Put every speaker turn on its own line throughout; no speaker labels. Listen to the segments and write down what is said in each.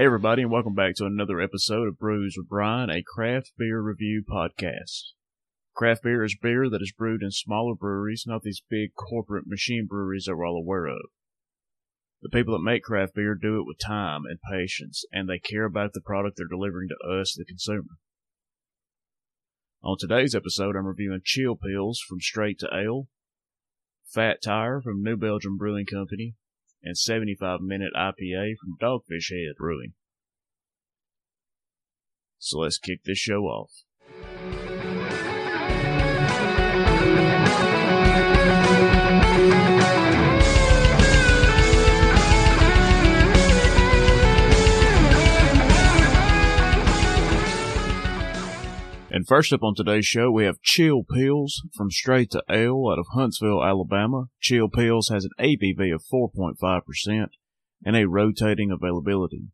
Hey, everybody, and welcome back to another episode of Brews with Brian, a craft beer review podcast. Craft beer is beer that is brewed in smaller breweries, not these big corporate machine breweries that we're all aware of. The people that make craft beer do it with time and patience, and they care about the product they're delivering to us, the consumer. On today's episode, I'm reviewing Chill Pills from Straight to Ale, Fat Tire from New Belgium Brewing Company, and 75 Minute IPA from Dogfish Head Brewing. So let's kick this show off. First up on today's show, we have Chill Pills from Straight to Ale out of Huntsville, Alabama. Chill Pills has an ABV of 4.5% and a rotating availability.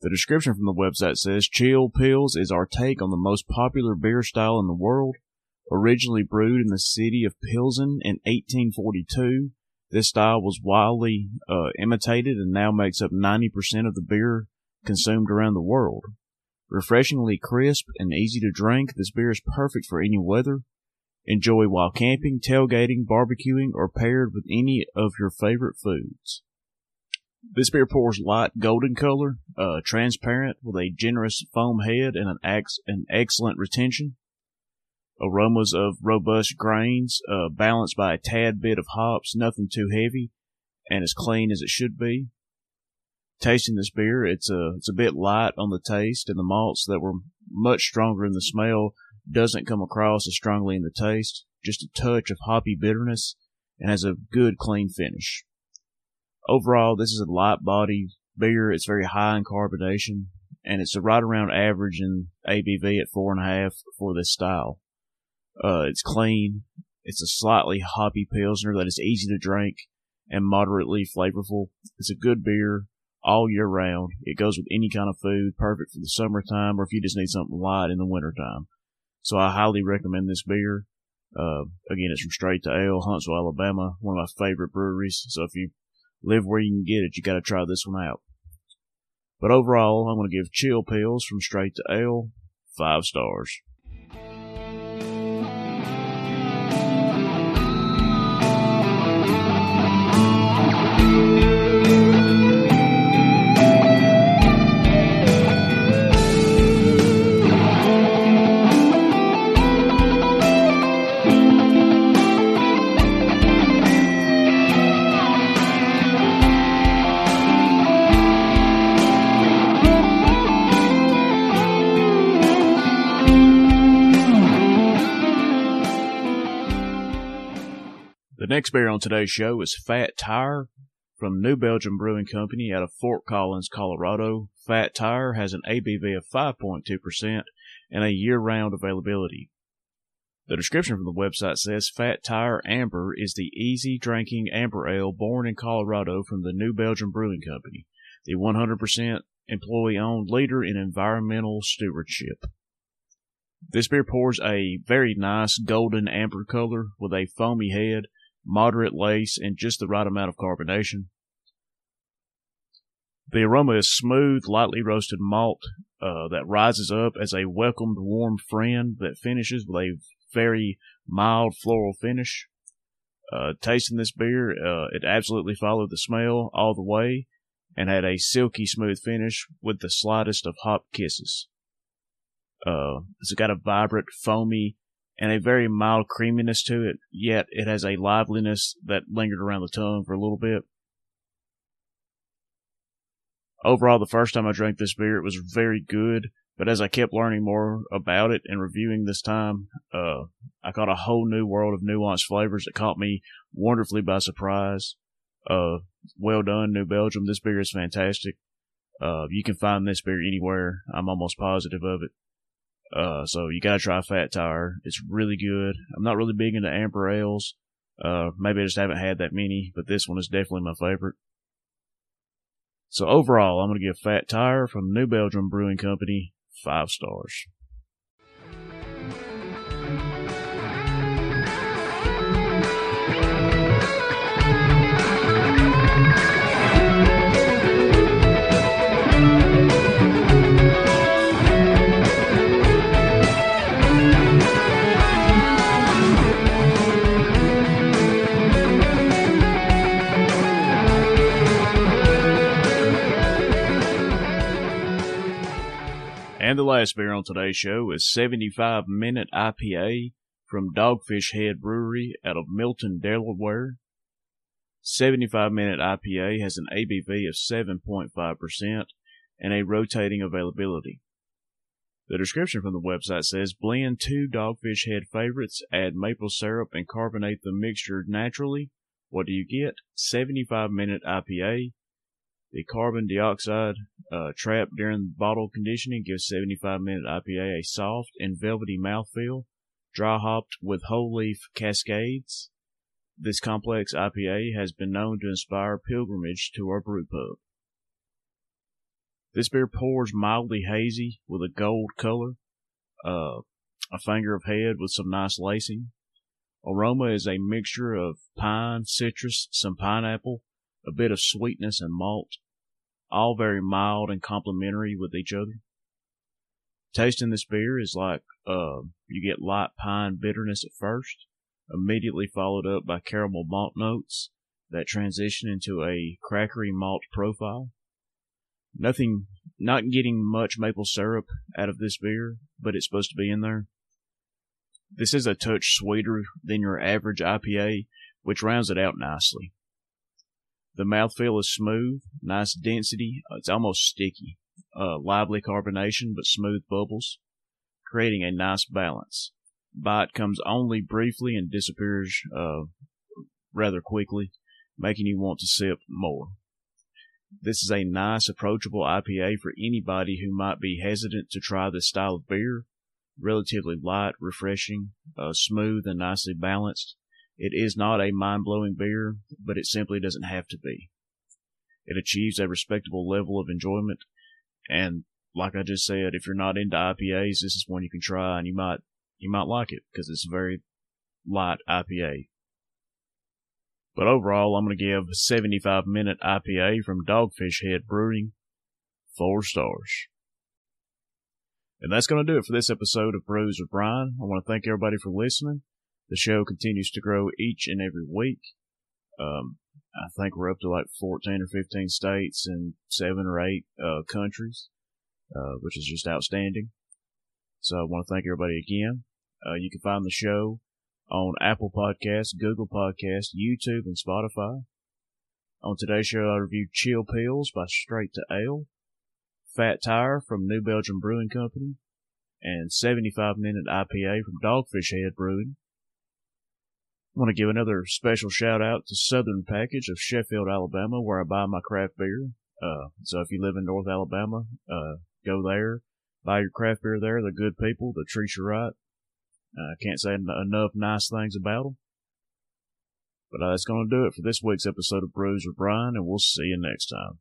The description from the website says Chill Pills is our take on the most popular beer style in the world. Originally brewed in the city of Pilsen in 1842, this style was widely uh, imitated and now makes up 90% of the beer consumed around the world. Refreshingly crisp and easy to drink, this beer is perfect for any weather. Enjoy while camping, tailgating, barbecuing, or paired with any of your favorite foods. This beer pours light golden color, uh, transparent with a generous foam head and an, ex- an excellent retention. Aromas of robust grains, uh, balanced by a tad bit of hops, nothing too heavy, and as clean as it should be tasting this beer, it's a it's a bit light on the taste, and the malts that were much stronger in the smell doesn't come across as strongly in the taste. Just a touch of hoppy bitterness, and has a good clean finish. Overall, this is a light body beer. It's very high in carbonation, and it's right around average in ABV at four and a half for this style. Uh, it's clean. It's a slightly hoppy pilsner that is easy to drink and moderately flavorful. It's a good beer all year round. It goes with any kind of food, perfect for the summertime or if you just need something light in the wintertime. So I highly recommend this beer. Uh, again, it's from Straight to Ale, Huntsville, Alabama, one of my favorite breweries. So if you live where you can get it, you got to try this one out. But overall, I'm going to give Chill Pills from Straight to Ale five stars. Next beer on today's show is Fat Tire from New Belgium Brewing Company out of Fort Collins, Colorado. Fat Tire has an ABV of 5.2% and a year-round availability. The description from the website says Fat Tire Amber is the easy drinking amber ale born in Colorado from the New Belgium Brewing Company, the 100% employee owned leader in environmental stewardship. This beer pours a very nice golden amber color with a foamy head moderate lace, and just the right amount of carbonation. The aroma is smooth, lightly roasted malt uh, that rises up as a welcomed warm friend that finishes with a very mild floral finish. Uh, tasting this beer, uh, it absolutely followed the smell all the way and had a silky smooth finish with the slightest of hop kisses. Uh, it's got a vibrant, foamy, and a very mild creaminess to it, yet it has a liveliness that lingered around the tongue for a little bit. Overall, the first time I drank this beer, it was very good, but as I kept learning more about it and reviewing this time, uh, I caught a whole new world of nuanced flavors that caught me wonderfully by surprise. Uh, well done, New Belgium. This beer is fantastic. Uh, you can find this beer anywhere. I'm almost positive of it. Uh, so you gotta try Fat Tire. It's really good. I'm not really big into amber ales. Uh, maybe I just haven't had that many, but this one is definitely my favorite. So overall, I'm gonna give Fat Tire from New Belgium Brewing Company five stars. And the last beer on today's show is 75 Minute IPA from Dogfish Head Brewery out of Milton, Delaware. 75 Minute IPA has an ABV of 7.5% and a rotating availability. The description from the website says blend two Dogfish Head favorites, add maple syrup, and carbonate the mixture naturally. What do you get? 75 minute IPA. The carbon dioxide uh, trapped during bottle conditioning gives 75 minute IPA a soft and velvety mouthfeel, dry hopped with whole leaf cascades. This complex IPA has been known to inspire pilgrimage to our brew pub. This beer pours mildly hazy with a gold color, uh, a finger of head with some nice lacing. Aroma is a mixture of pine, citrus, some pineapple, a bit of sweetness and malt, all very mild and complementary with each other. Tasting this beer is like uh, you get light pine bitterness at first, immediately followed up by caramel malt notes that transition into a crackery malt profile. Nothing, not getting much maple syrup out of this beer, but it's supposed to be in there. This is a touch sweeter than your average IPA, which rounds it out nicely. The mouthfeel is smooth, nice density. It's almost sticky. Uh, lively carbonation, but smooth bubbles, creating a nice balance. Bite comes only briefly and disappears uh, rather quickly, making you want to sip more. This is a nice, approachable IPA for anybody who might be hesitant to try this style of beer. Relatively light, refreshing, uh, smooth, and nicely balanced. It is not a mind blowing beer, but it simply doesn't have to be. It achieves a respectable level of enjoyment, and like I just said, if you're not into IPAs, this is one you can try, and you might you might like it because it's a very light IPA. But overall, I'm going to give 75 minute IPA from Dogfish Head Brewing four stars. And that's going to do it for this episode of Brews with Brian. I want to thank everybody for listening. The show continues to grow each and every week. Um, I think we're up to like 14 or 15 states and seven or eight uh, countries, uh, which is just outstanding. So I want to thank everybody again. Uh, you can find the show on Apple Podcasts, Google Podcasts, YouTube, and Spotify. On today's show, I reviewed Chill Pills by Straight to Ale, Fat Tire from New Belgium Brewing Company, and 75 Minute IPA from Dogfish Head Brewing. I want to give another special shout out to Southern Package of Sheffield, Alabama, where I buy my craft beer. Uh, so if you live in North Alabama, uh, go there, buy your craft beer there. They're good people. They treat you right. I uh, can't say enough nice things about them. But uh, that's going to do it for this week's episode of Brews with Brian, and we'll see you next time.